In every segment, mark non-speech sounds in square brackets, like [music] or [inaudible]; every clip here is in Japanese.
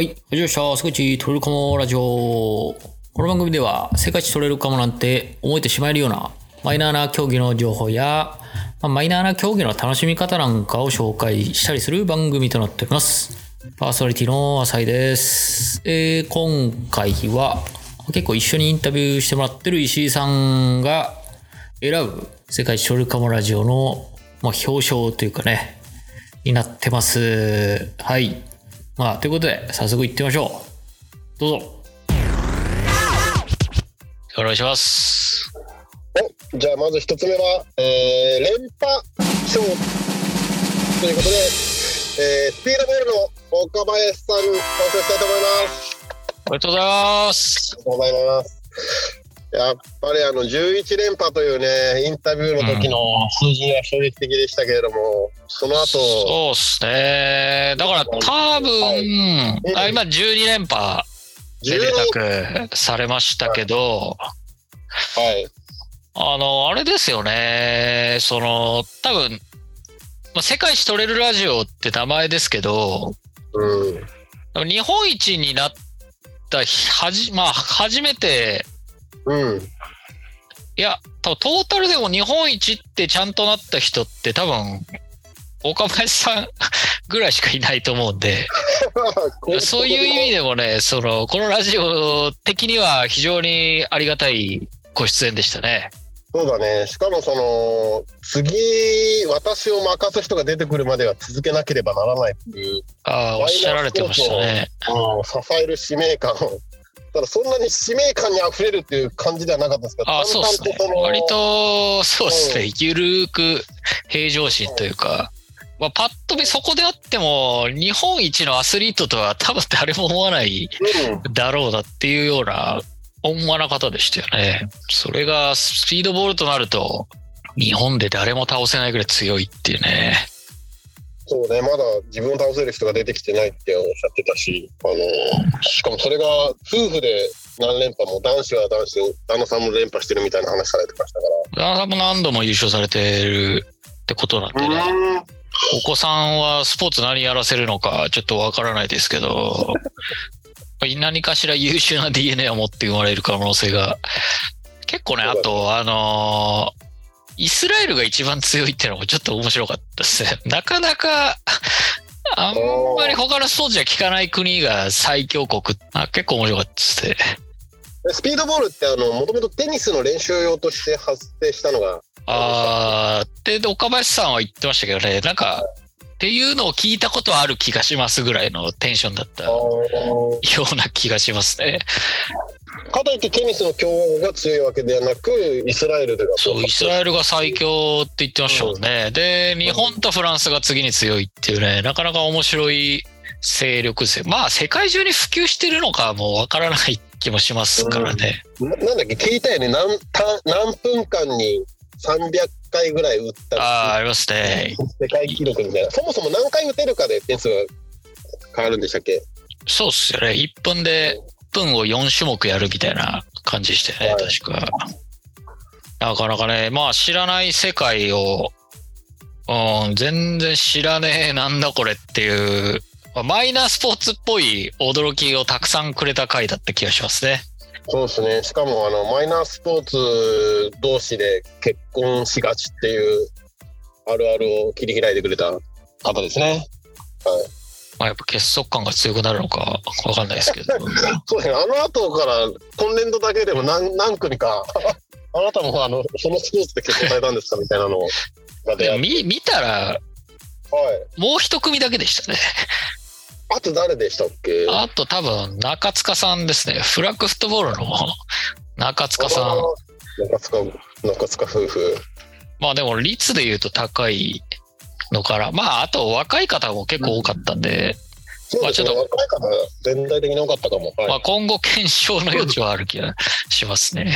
はい、始まりました。世界一取れるかもラジオ。この番組では、世界一取れるかもなんて思えてしまえるような、マイナーな競技の情報や、まあ、マイナーな競技の楽しみ方なんかを紹介したりする番組となっております。パーソナリティの浅井です。えー、今回は、結構一緒にインタビューしてもらってる石井さんが選ぶ世界一取れるかもラジオの、まあ、表彰というかね、になってます。はい。まあ、ということで、早速行ってみましょう。どうぞ。お願いします。はい、じゃあまず一つ目は、えー、連覇賞ということで、えー、スピードボールの岡林さんに登場したいと思います。ありがとうございます。ありがとうございます。やっぱりあの11連覇というね、インタビューの時の数字は衝撃的でしたけれども、その後、そうっすね。だから多分、はい。あ今12連覇めでたくされましたけど、はい、あの、あれですよね。その、多分、まあ、世界一取れるラジオって名前ですけど、うん、日本一になった日はじ、まあ、初めて、うん、いや、多分トータルでも日本一ってちゃんとなった人って多分、岡林さんぐらいしかいないと思うんで、[laughs] そういう意味でもね、その、このラジオ的には非常にありがたいご出演でしたね。そうだね。しかもその、次、私を任す人が出てくるまでは続けなければならないっていう、ああ、おっしゃられてましたね。うん、支える使命感。ただそんなに使命感に溢れるっていう感じではなかったですけど、ああ、そうですね割と、そうですねうん。ゆるーく平常心というか、まあ、パッと見そこであっても、日本一のアスリートとは多分誰も思わないうん、だろうなっていうような温和な方でしたよね。それがスピードボールとなると、日本で誰も倒せないぐらい強いっていうね。そうね、まだ自分を倒せる人が出てきてないっておっしゃってたし、あのしかもそれが夫婦で何連覇も、男子は男子で、旦那さんも連覇してるみたいな話されてましたか旦那さんも何度も優勝されてるってことなんでね。ら。お子さんはスポーツ何やらせるのかちょっとわからないですけど、何かしら優秀な DNA を持って生まれる可能性が。結構ね、あと、あのーイスラエルが一番強いっていうのもちょっと面白かったですね。[laughs] なかなか、あんまり他のスポーツじゃ聞かない国が最強国。あ結構面白かったですね。スピードボールってあのもともとテニスの練習用として発生したのがあーで、岡林さんは言ってましたけどね、なんか、っていうのを聞いたことはある気がしますぐらいのテンションだったような気がしますね。かといってテニスの強豪が強いわけではなくイスラエルでがそう、イスラエルが最強って言ってましたもんね。で、日本とフランスが次に強いっていうね、なかなか面白い勢力ですよ。まあ、世界中に普及してるのかもわからない気もしますからね。ななんだっけ？聞いたよね何た何分間に300回ぐらい打ったりああ、ありますね。世界記録みたいなそもそも何回打てるかで点数が変わるんでしたっけ？そうっすよね。1分で、1分を4種目やるみたいな感じでしたよね、はい確か。なかなかね、まあ知らない世界を、うん、全然知らねえ、なんだこれっていう、まあマイナースポーツっぽい驚きをたくさんくれた回だった気がしますね。そうですねしかもあのマイナースポーツ同士で結婚しがちっていうあるあるを切り開いてくれた方ですねまあやっぱ結束感が強くなるのかわかんないですけど。[laughs] そうねあの後から今年度だけでも何何組か [laughs] あなたもあのそのスポーツで結婚されたんですかみたいなのが出会って見見たら、はいもう一組だけでしたね。あと誰でしたっけ？あと多分中塚さんですね。フラッグフットボールの中塚さん。中塚中塚夫婦まあでも率で言うと高いのから、まああと若い方も結構多かったんで、まあちょっ若い方全体的に多かったかも。はい。まあ今後検証の余地はある気がしますね。わか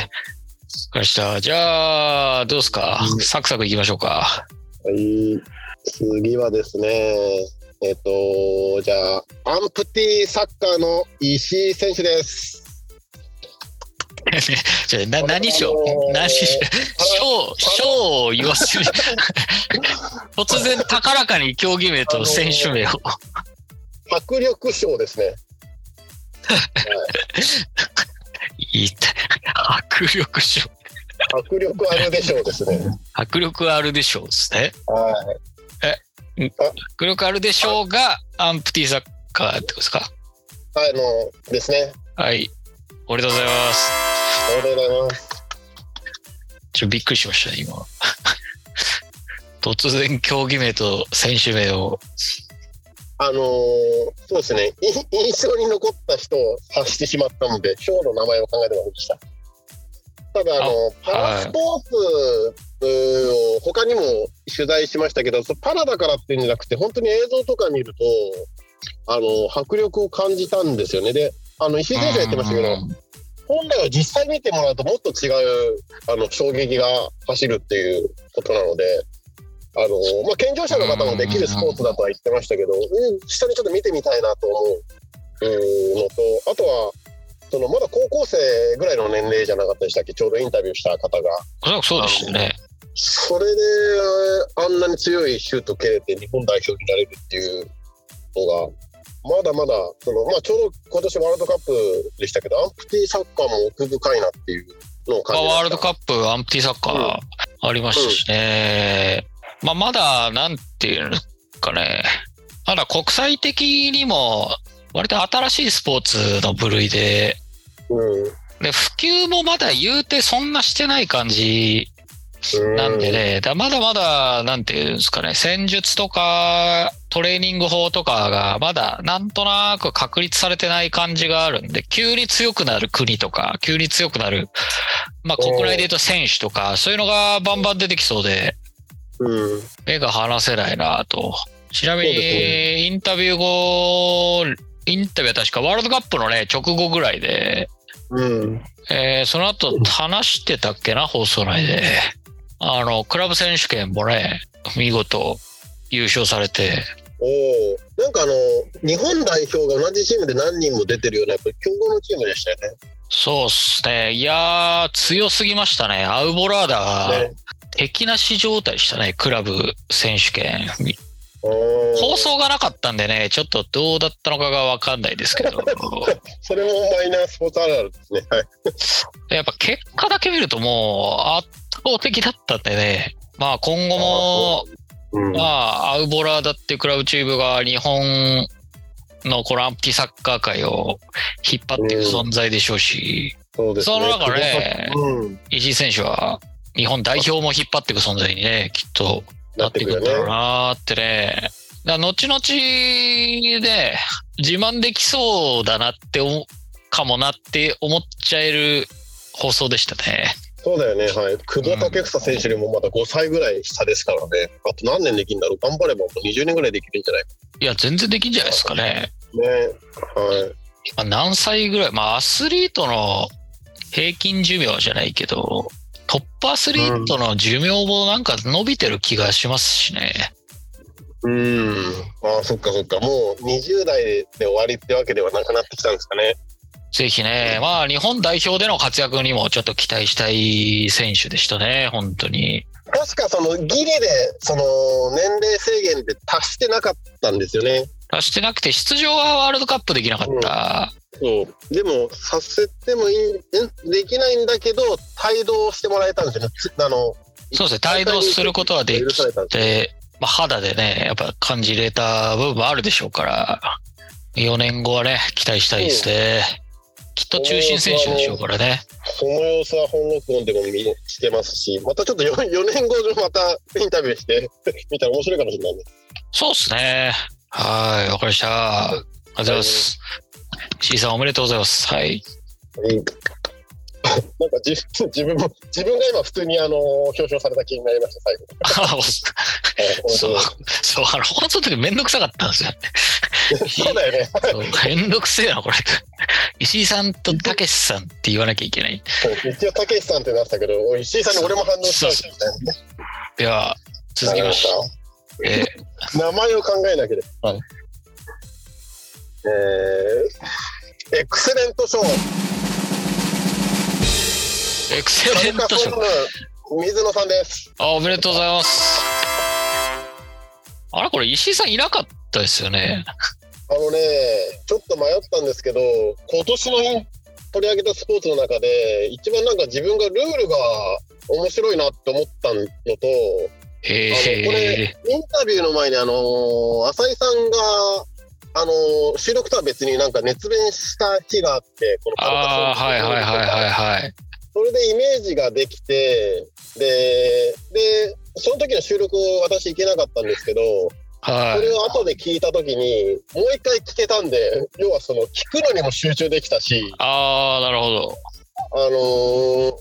りました。じゃあ、どうですか？うんサクサクいきましょうか。はい、次はですね、えっ、と、じゃあ、アンプティサッカーの石井選手です。[laughs] じゃあな何賞あのー何賞賞賞を言わせる。[laughs] 突然高らかに競技名と選手名を。迫力賞ですね。[laughs] いい迫力賞。迫力あるでしょうですね。迫力あるでしょうですね。はい。迫力あるでしょうが、アンプティサッカーってことですか？あの、ですね。はい。おめでとうございます。おめでとうございます。ちょっとびっくりしましたね、今。[laughs] 突然競技名と選手名を。あのーそうですね。い印象に残った人を発してしまったので、ショーの名前を考えてませんでした。ただ、あの、パラスポーツを他にも取材しましたけど、パラだからっていうんじゃなくて、本当に映像とか見ると、あの、迫力を感じたんですよね。で、あの、石井選手が言ってましたけど、うん本来は実際見てもらうともっと違うあの衝撃が走るっていうことなので。あのまあ、健常者の方もできるスポーツだとは言ってましたけど、うん下にちょっと見てみたいなと思ううんのと、あとは、そのまだ高校生ぐらいの年齢じゃなかったでしたっけ、ちょうどインタビューした方が。おそうでしたね。それであんなに強いシュート蹴れて日本代表になれるっていうのが、まだまだその、まあ、ちょうど今年ワールドカップでしたけど、アンプティサッカーも奥深いなっていうのを感まあじました。ワールドカップアンプティサッカーありましたしね。まあまだ、なんていうんですかね。まだ国際的にも割と新しいスポーツの部類で、うんで、普及もまだ言うてそんなしてない感じなんでね、だまだまだ、なんていうんですかね、戦術とか、トレーニング法とかが、まだなんとなく確立されてない感じがあるんで、急に強くなる国とか、急に強くなる、まあ国内で言うと選手とか、そういうのがバンバン出てきそうで、うん目が離せないなと。ちなみに、インタビュー後、インタビューは確かワールドカップのね、直後ぐらいで、うんえーその後話してたっけな、放送内で。あの、クラブ選手権もね、見事優勝されて、おおなんかあの日本代表が同じチームで何人も出てるようなやっぱり強豪のチームでしたよね。そうっすね。いやー、強すぎましたね。アウボラーダがね敵なし状態でしたね、クラブ選手権。放送がなかったんでね、ちょっとどうだったのかがわかんないですけど。[laughs] それもマイナースポーツあるあるですね。はい。やっぱ結果だけ見るともう圧倒的だったんでね。まあ今後も、うんまあアウボラーダってクラブチームが日本のこのアンプティサッカー界を引っ張っていく存在でしょうし、そうですね。その中でうん、石井選手は日本代表も引っ張っていく存在にね、きっとななっいくんっててくるよね。だろうなーってね。だ後々で自慢できそうだなって思うかもなって思っちゃえる放送でしたね。そうだよね。はい。久保建英選手よりもまだ5歳ぐらい下ですからね。あと何年できるんだろう。頑張ればもう20年ぐらいできるんじゃないいや、全然できんじゃないですかね。かね。はい。まあ、何歳ぐらい、まあアスリートの平均寿命じゃないけど、トップアスリートの寿命もなんか伸びてる気がしますしね。うん。ああ、そっかそっか。もう20代で終わりってわけではなくなってきたんですかね。ぜひね、まあ日本代表での活躍にもちょっと期待したい選手でしたね、本当に。確かそのギリで、その年齢制限で達してなかったんですよね。達してなくて出場はワールドカップできなかった。そう。でも、させてもいい、んできないんだけど、帯同してもらえたんですよね。つあの、そうですね、帯同することはできて、まあ、肌でね、やっぱ感じれた部分もあるでしょうから、4年後はね、期待したいですね。きっと中心選手でしょうからね。その様子は本録音でも見してますし、またちょっと 4, 4 [laughs] 年後でまたインタビューして [laughs] 見たら面白いかもしれないね。そうですね。はい、わかりました。ありがとうございます。C さんおめでとうございます。はい。うん [laughs] なんか自自分も、自分が今普通にあの表彰された気になりました、最後。そう本、そう、あの、放送の時めんどくさかったんですよ。そうだよね。めんどくせえな、これ。[laughs] 石井さんとたけしさんって言わなきゃいけない？一応、たけしさんってなってたけど、石井さんに俺も反応した。では、続きまして、えー名前を考えなければ。はいえー、エクセレント賞、エクセレント水野さんです。あ、おめでとうございます。あれこれ石井さんいなかったですよね。あのね、ちょっと迷ったんですけど、今年の取り上げたスポーツの中で、一番なんか自分がルールが面白いなって思ったのと、へあのこれえ。インタビューの前に、あの浅井さんが、あの収録とは別になんか熱弁した日があって、このああ、はいはいはいはいはい。それでイメージができて、で、で、その時の収録、私行けなかったんですけど、はい。それを後で聞いた時に、もう一回聞けたんで、要はその、聞くのにも集中できたし、ああ、なるほど。あのー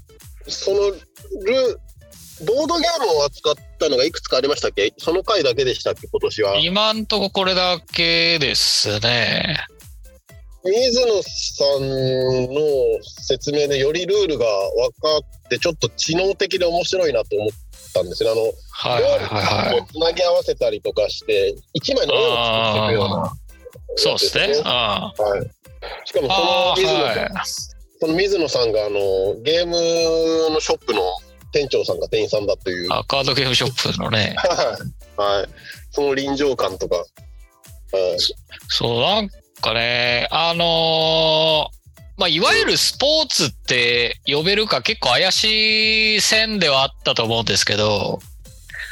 そのル、ボードゲームを扱ったのがいくつかありましたっけ？その回だけでしたっけ？今年は。今んとここれだけですね。水野さんの説明でよりルールが分かって、ちょっと知能的で面白いなと思ったんですね。あの、はいはいはいはい。をつなぎ合わせたりとかして、一枚の絵を作っていくような。そうですね。あはい。しかもその水野さん、はい。その水野さんがあのゲームのショップの店長さんが店員さんだという、はあカードゲームショップのね。い、[laughs] はい、その臨場感とか、はい、そう、なんかね、あのーまあ、いわゆるスポーツって呼べるか結構怪しい線ではあったと思うんですけど、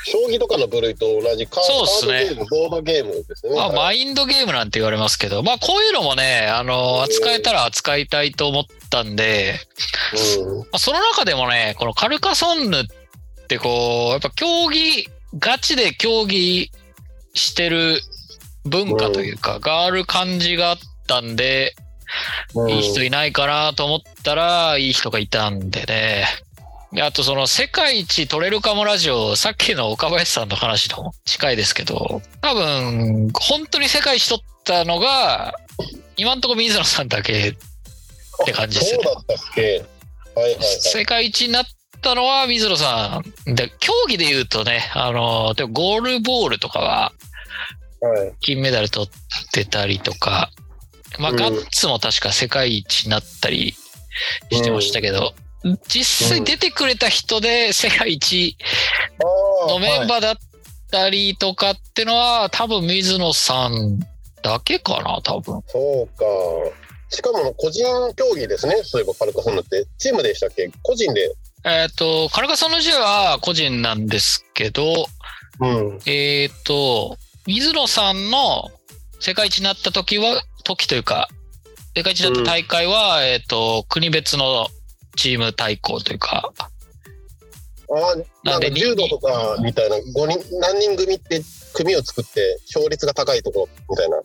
将棋とかの部類と同じカーそうっすね。カードゲーム、ボードゲームですね。まあ、はいマインドゲームなんて言われますけど、まあ、こういうのもね、あのー扱えたら扱いたいと思ったんで、うん。まあ、その中でもね、このカルカソンヌってこう、やっぱ競技、ガチで競技してる文化というか、がある感じがあったんで、うんいい人いないかなと思ったら、いい人がいたんでね。であとその世界一取れるかもラジオ、さっきの岡林さんの話と近いですけど、多分、本当に世界一取ったのが、今んところ水野さんだけって感じですよねそうだったっけ？はいはいはい。世界一になったのは水野さん。で、競技で言うとね、あの、でもゴールボールとかははい金メダル取ってたりとか、まあ、うんガッツも確か世界一になったりしてましたけど、実際出てくれた人で世界一のメンはいバーだったりとかってのは、多分水野さんだけかな、多分。そうか。しかも個人競技ですね、そういえばカルカソンヌって。チームでしたっけ？個人で。えっ、と、カルカソンの字は個人なんですけど、うん。えっ、と、水野さんの世界一になった時は、時というか、世界一になった大会は、えっ、と、国別のチーム対抗というか、ああ、なんんか柔道とかみたいな、五人、何人組って組を作って、勝率が高いところみたいな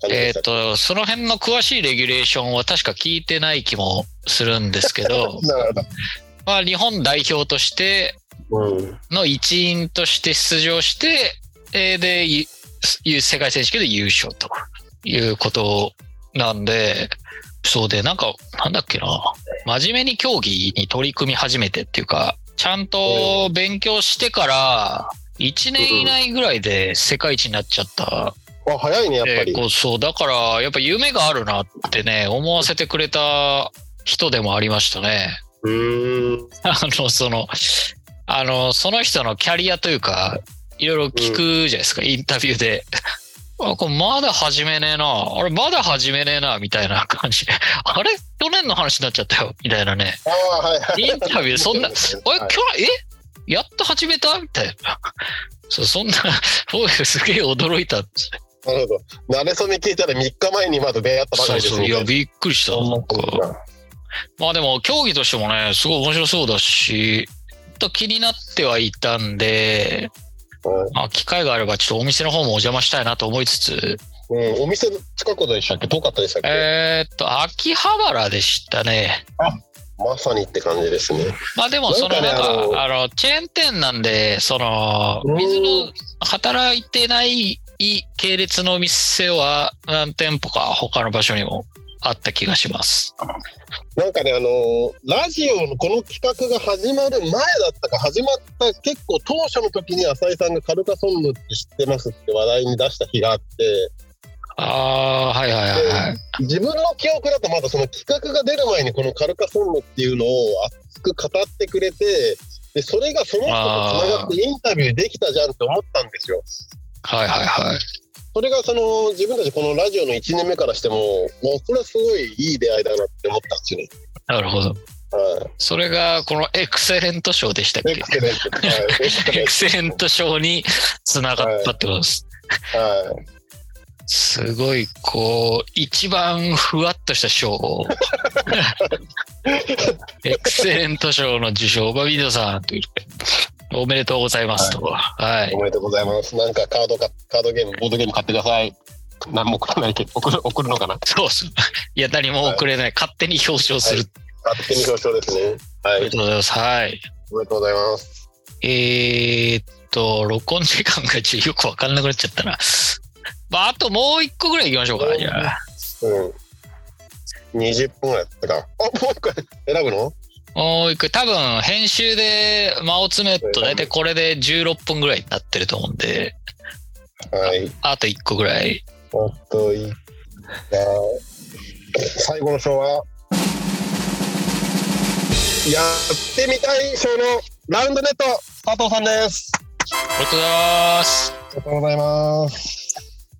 感じえっ。と、その辺の詳しいレギュレーションは確か聞いてない気もするんですけど、[laughs] なるほど。まあ、日本代表としてうん。の一員として出場して、えーで、世界選手権で優勝ということなんで、そうで、なんか、なんだっけな、真面目に競技に取り組み始めてっていうか、ちゃんと勉強してから、1年以内ぐらいで世界一になっちゃった。あ、早いね、やっぱり。えーこうそう、だから、やっぱ夢があるなってね、思わせてくれた人でもありましたね。うーん。[laughs] あの、その、あの、その人のキャリアというか、いろいろ聞くじゃないですか、インタビューで。あ、これまだ始めねえな。あれ、まだ始めねえな、みたいな感じで。[laughs] あれ？去年の話になっちゃったよ、みたいなね。ああ、はいはい。インタビュー、[laughs] そんな、あれ、はい去年、え？やっと始めた？みたいな。そう、そんな、そうすげえ驚いたんですね。なるほど。慣れ初め聞いたら3日前にまだ出会ったばかりですそうそう。いや、びっくりした。なんか。まあでも、競技としてもね、すごい面白そうだし、ちょっと気になってはいたんで、はいまあ、機会があればちょっとお店の方もお邪魔したいなと思いつつ、うん、お店近くでしたっけ？遠かったでしたっけ、えーっと、秋葉原でしたね。まさにって感じですね。まあでも、そのなんかねか、あの、チェーン店なんで、その、うん。水の働いてない系列の店は何店舗か他の場所にもあった気がします。なんかね、あのーラジオのこの企画が始まる前だったか、始まった結構当初の時に浅井さんがカルカソンヌって知ってますって話題に出した日があって、ああー、はいはいはいはい。自分の記憶だとまだその企画が出る前にこのカルカソンヌっていうのを熱く語ってくれて、で、それがその人と繋がってインタビューできたじゃんって思ったんですよ。はいはいはい。それがその自分たちこのラジオの1年目からしてももうこれはすごいいい出会いだなって思ったんですよね。なるほど。はい、それが、このエクセレント賞でしたっけ？エクセレント。はい、エクセレント賞につながったってことです。ト。はい。すごい、こう、一番ふわっとした賞を、[laughs] エクセレント賞の受賞、バビドさんというおめでとうございますと。はいお。めでとうございます。なんかカードかカードゲーム、ボードゲーム買ってください。何も送らないけど、[laughs] 送る送るのかな？そうっす。いや、何も遅れない。勝手に表彰する。勝手に表彰ですね。はいありが。とうございます。はい。おめでとうございます。えー、っと、録音時間がちょっとよくわかんなくなっちゃったな。まあ、あともう一個ぐらい行きましょうか、じゃあ。うん。20分ぐらいやったか。あ、もう一回選ぶの？もう一個、多分編集で間を詰めると大体これで16分ぐらいになってると思うんで、はい。あと一個ぐらい。おっとい。じゃあ、最後の賞は、やってみたい賞のラウンドネット、佐藤さんです。ありがとうございます。ありがとうございます。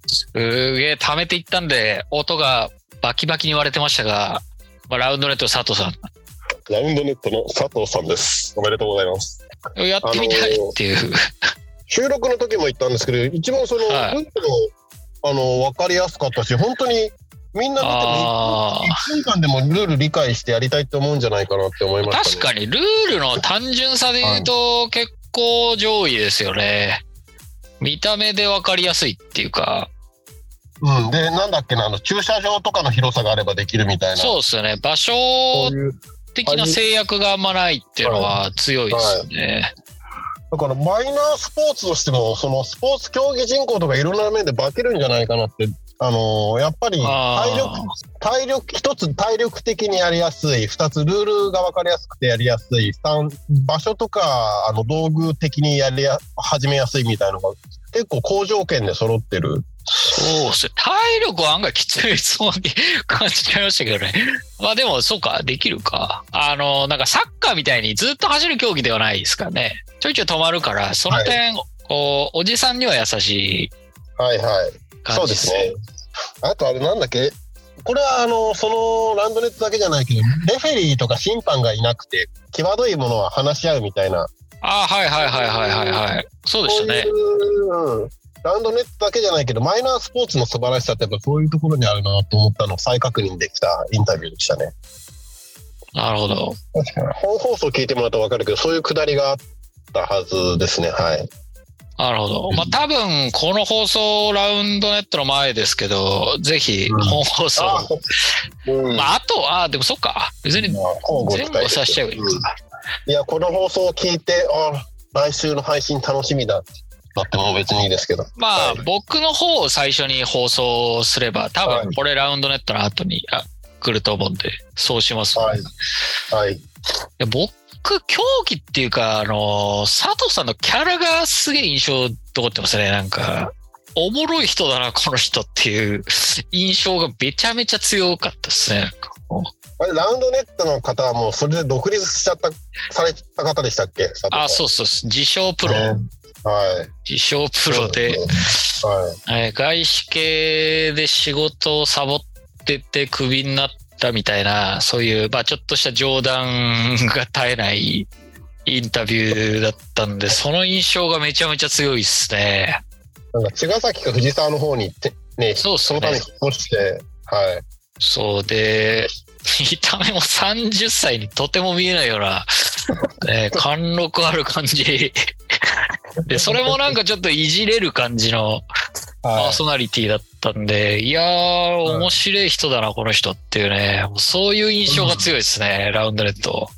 すげえ貯めていったんで、音がバキバキに割れてましたが、まあ、ラウンドネット佐藤さラウンドネットの佐藤さんです。おめでとうございます。ん、やってみたいっていう。収録の時も言ったんですけど、一番その、はいルールの、あの、分かりやすかったし、本当にみんな見てあも、1分間でもルール理解してやりたいって思うんじゃないかなって思いました、ね。確かにルールの単純さで言うと結構上位ですよね。見た目で分かりやすいっていうか、うん。で、なんだっけな、あの、駐車場とかの広さがあればできるみたいな。そうですよね。場所。的な制約があんまないっていうのは強いですよね。だからマイナースポーツとしても、そのスポーツ競技人口とかいろんな面で化けるんじゃないかなって、あのーやっぱり体力、体力、一つ体力的にやりやすい、二つルールが分かりやすくてやりやすい、三場所とか、あの道具的にやりや、始めやすいみたいなのが結構好条件で揃ってる。そうっすね。体力は案外きついそうに感じちゃいましたけどね。[laughs] まあでも、そうか、できるか。あの、なんかサッカーみたいにずっと走る競技ではないですからね。ちょいちょい止まるから、その点、こうおじさんには優しいはいはい。そうですね。あとあれなんだっけ？これはあの、そのランドネットだけじゃないけど、レフェリーとか審判がいなくて、際どいものは話し合うみたいなああ、はいはいはいはいはいはい。そうでしたね。ラウンドネットだけじゃないけど、マイナースポーツの素晴らしさってやっぱそういうところにあるなと思ったのを再確認できたインタビューでしたね。なるほど。確かに。本放送聞いてもらうと分かるけど、そういうくだりがあったはずですね。はい。なるほど。まあ多分、この放送、ラウンドネットの前ですけど、ぜひ、うん本放送。あ、うん。まあ、あとは、でもそっか。別にまあ交互前後させちゃえばいいうんか。いや、この放送を聞いて、あ、来週の配信楽しみだってなっても別にいいですけど。まあ、はい僕の方を最初に放送すれば、多はい分これラウンドネットの後にあ来ると思うんで、そうします、はい。はい。いや僕、競技っていうか、あの、佐藤さんのキャラがすげえ印象残ってますね。なんか、おもろい人だな、この人っていう印象がめちゃめちゃ強かったですね。あれ、ラウンドネットの方はもうそれで独立しちゃった、された方でしたっけあ、そうそうそう、自称プロ、はい。自称プロで、はい。えー外資系で仕事をサボっててクビになったみたいな、そういう、まあちょっとした冗談が絶えないインタビューだったんで、その印象がめちゃめちゃ強いですね。なんか茅ヶ崎か藤沢の方に行って、ね、そうそのために引っ越して、はい。そうで、[laughs] 見た目も30歳にとても見えないような、ね、貫禄ある感じ。で、それもなんかちょっといじれる感じのパーはソナリティだったんで、いやー、うん面白い人だな、この人っていうね。そういう印象が強いですね、ラウンドネット。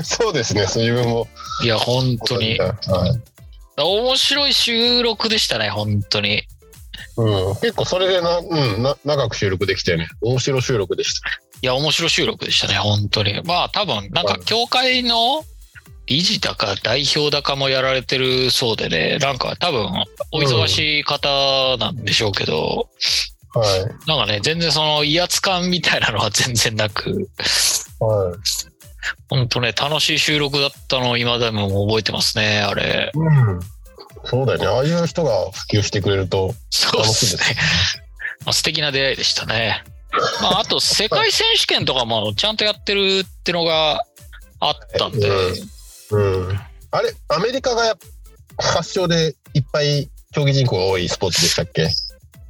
い。[laughs] そうですね、そういう分も。いや、本当に。はい。面白い収録でしたね、本当に。うん、結構それでな、うん、な長く収録できてね、面白収録でした。いや、面白い収録でしたね、本当に。まあ、多分、なんか、協会の理事だか代表だかもやられてるそうでね、なんか多分、お忙しい方なんでしょうけど、はい。なんかね、全然その威圧感みたいなのは全然なく、はい。本当ね、楽しい収録だったのを今でも覚えてますね、あれ。うん。そうだよね。ああいう人が普及してくれると、そうですね。まあ、素敵な出会いでしたね。まあ、あと、世界選手権とかもちゃんとやってるってのがあったんで。うん。うん、あれ、アメリカが発祥でいっぱい競技人口が多いスポーツでしたっけ？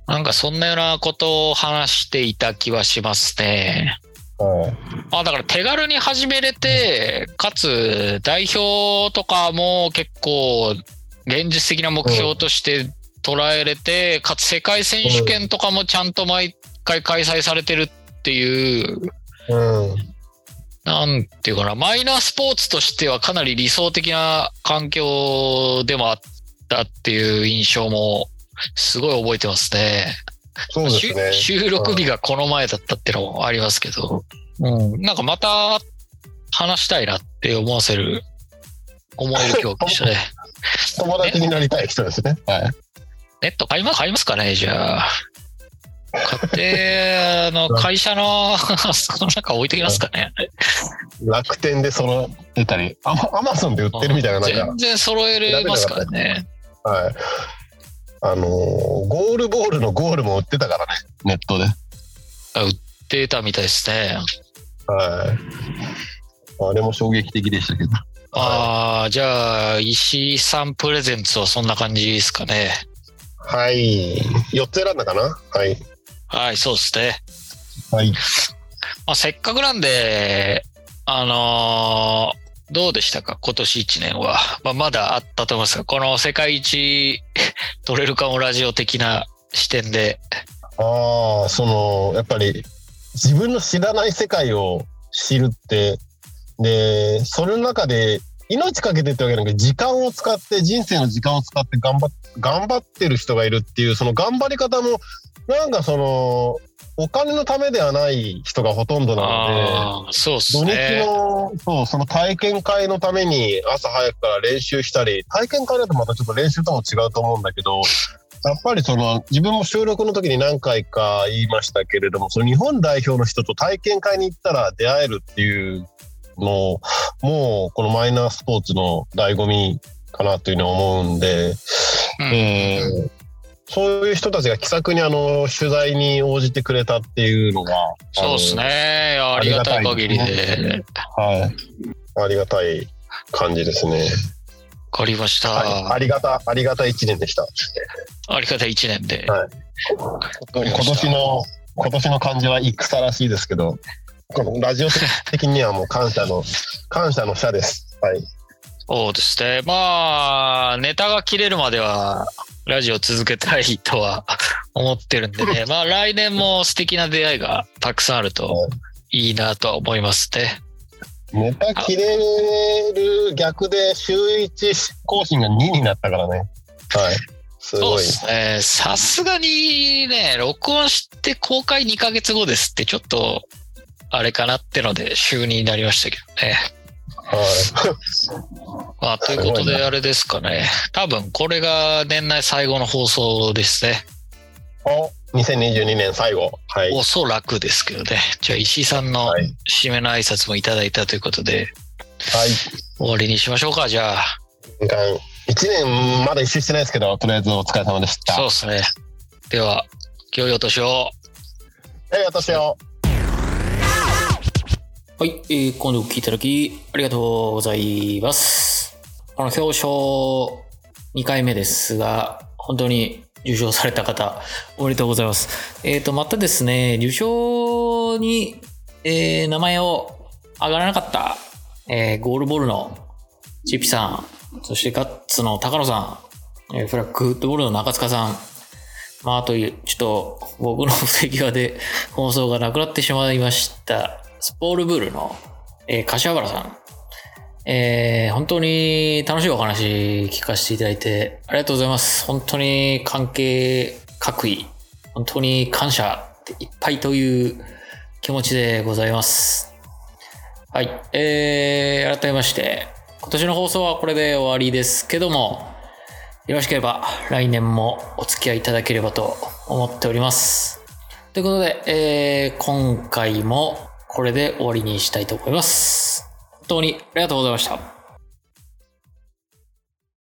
なんかそんなようなことを話していた気はしますね。あだから手軽に始めれて、かつ代表とかも結構現実的な目標として捉えれて、かつ世界選手権とかもちゃんと毎回開催されてるっていう、うん、なんていうかな、マイナースポーツとしてはかなり理想的な環境でもあったっていう印象もすごい覚えてますね。そうですね。収録日がこの前だったっていうのもありますけど、うん、なんかまた話したいなって思わせる、思える競技でしたね。[laughs] 友達になりたい人ですね。はい。ネット買います買いますかねじゃあ。買って、あの、会社の、[laughs] その中置いてきますかね。楽天で揃えたり、アマゾンで売ってるみたいななんか。全然揃えれますからね。はい。あのー、ゴールボールのゴールも売ってたからね、ネットで。あ売ってたみたいですね。はい。あれも衝撃的でしたけど。ああ、じゃあ、石井さんプレゼンツはそんな感じですかね。はい。4つ選んだかな？はい。はい、そうですね。はい。まあ、せっかくなんで、あのーどうでしたか？今年1年は。まあ、まだあったと思いますが、この世界一 [laughs] 取れるかもラジオ的な視点で。ああ、その、やっぱり自分の知らない世界を知るって、で、それの中で命かけてってわけだけど、時間を使って、人生の時間を使って頑張頑張ってる人がいるっていう、その頑張り方も、なんかその、お金のためではない人がほとんどなので、そうすね、土日のそうその体験会のために朝早くから練習したり、体験会だとまたちょっと練習とも違うと思うんだけど、やっぱりその自分も収録の時に何回か言いましたけれども、その日本代表の人と体験会に行ったら出会えるっていうのもうこのマイナースポーツの醍醐味かなというふうに思うんで、うん、えーそういう人たちが気さくにあの取材に応じてくれたっていうのが、そうですね。ありがたい限りで。はい。ありがたい感じですね。わかりました、ありがた、ありがたい一年でした。ありがたい一年で。はい。今年の、今年の漢字は戦らしいですけど、ラジオ的にはもう感謝の、[laughs] 感謝の社です。はい。そうですね。まあ、ネタが切れるまでは、ラジオ続けたいとは [laughs] 思ってるんでね。[laughs] まあ来年も素敵な出会いがたくさんあるといいなとは思いますね。ネタ切れる逆で週1更新が2になったからね。はい。すごい。そうですね。さすがにね、録音して公開2ヶ月後ですってちょっとあれかなってので週2になりましたけどね。はい。まあ、ということで、あれですかね。多分、これが年内最後の放送ですね。お、2022年最後。はい。おそらくですけどね。じゃあ、石井さんの締めの挨拶もいただいたということで、はい。終わりにしましょうか、じゃあ。1年まだ一周してないですけど、とりあえずお疲れ様でした。そうですね。では、今日お年を。良いお年を。はい、えー、今度お聞きいただきありがとうございます。この表彰2回目ですが、本当に受賞された方、おめでとうございます。えっ、ー、と、またですね、受賞に、えー、名前を上がらなかった、えー、ゴールボールのチッピさん、そしてガッツの高野さん、えー、フラッグフットボールの中塚さん、まあ、あと、ちょっと僕の不手際で放送がなくなってしまいました。スポールブールの、えー、柏原さん。えー、本当に楽しいお話聞かせていただいてありがとうございます。本当に関係各位、本当に感謝いっぱいという気持ちでございます。はい。えー、改めまして、今年の放送はこれで終わりですけども、よろしければ来年もお付き合いいただければと思っております。ということで、えー、今回もこれで終わりにしたいと思います。本当にありがとうございました。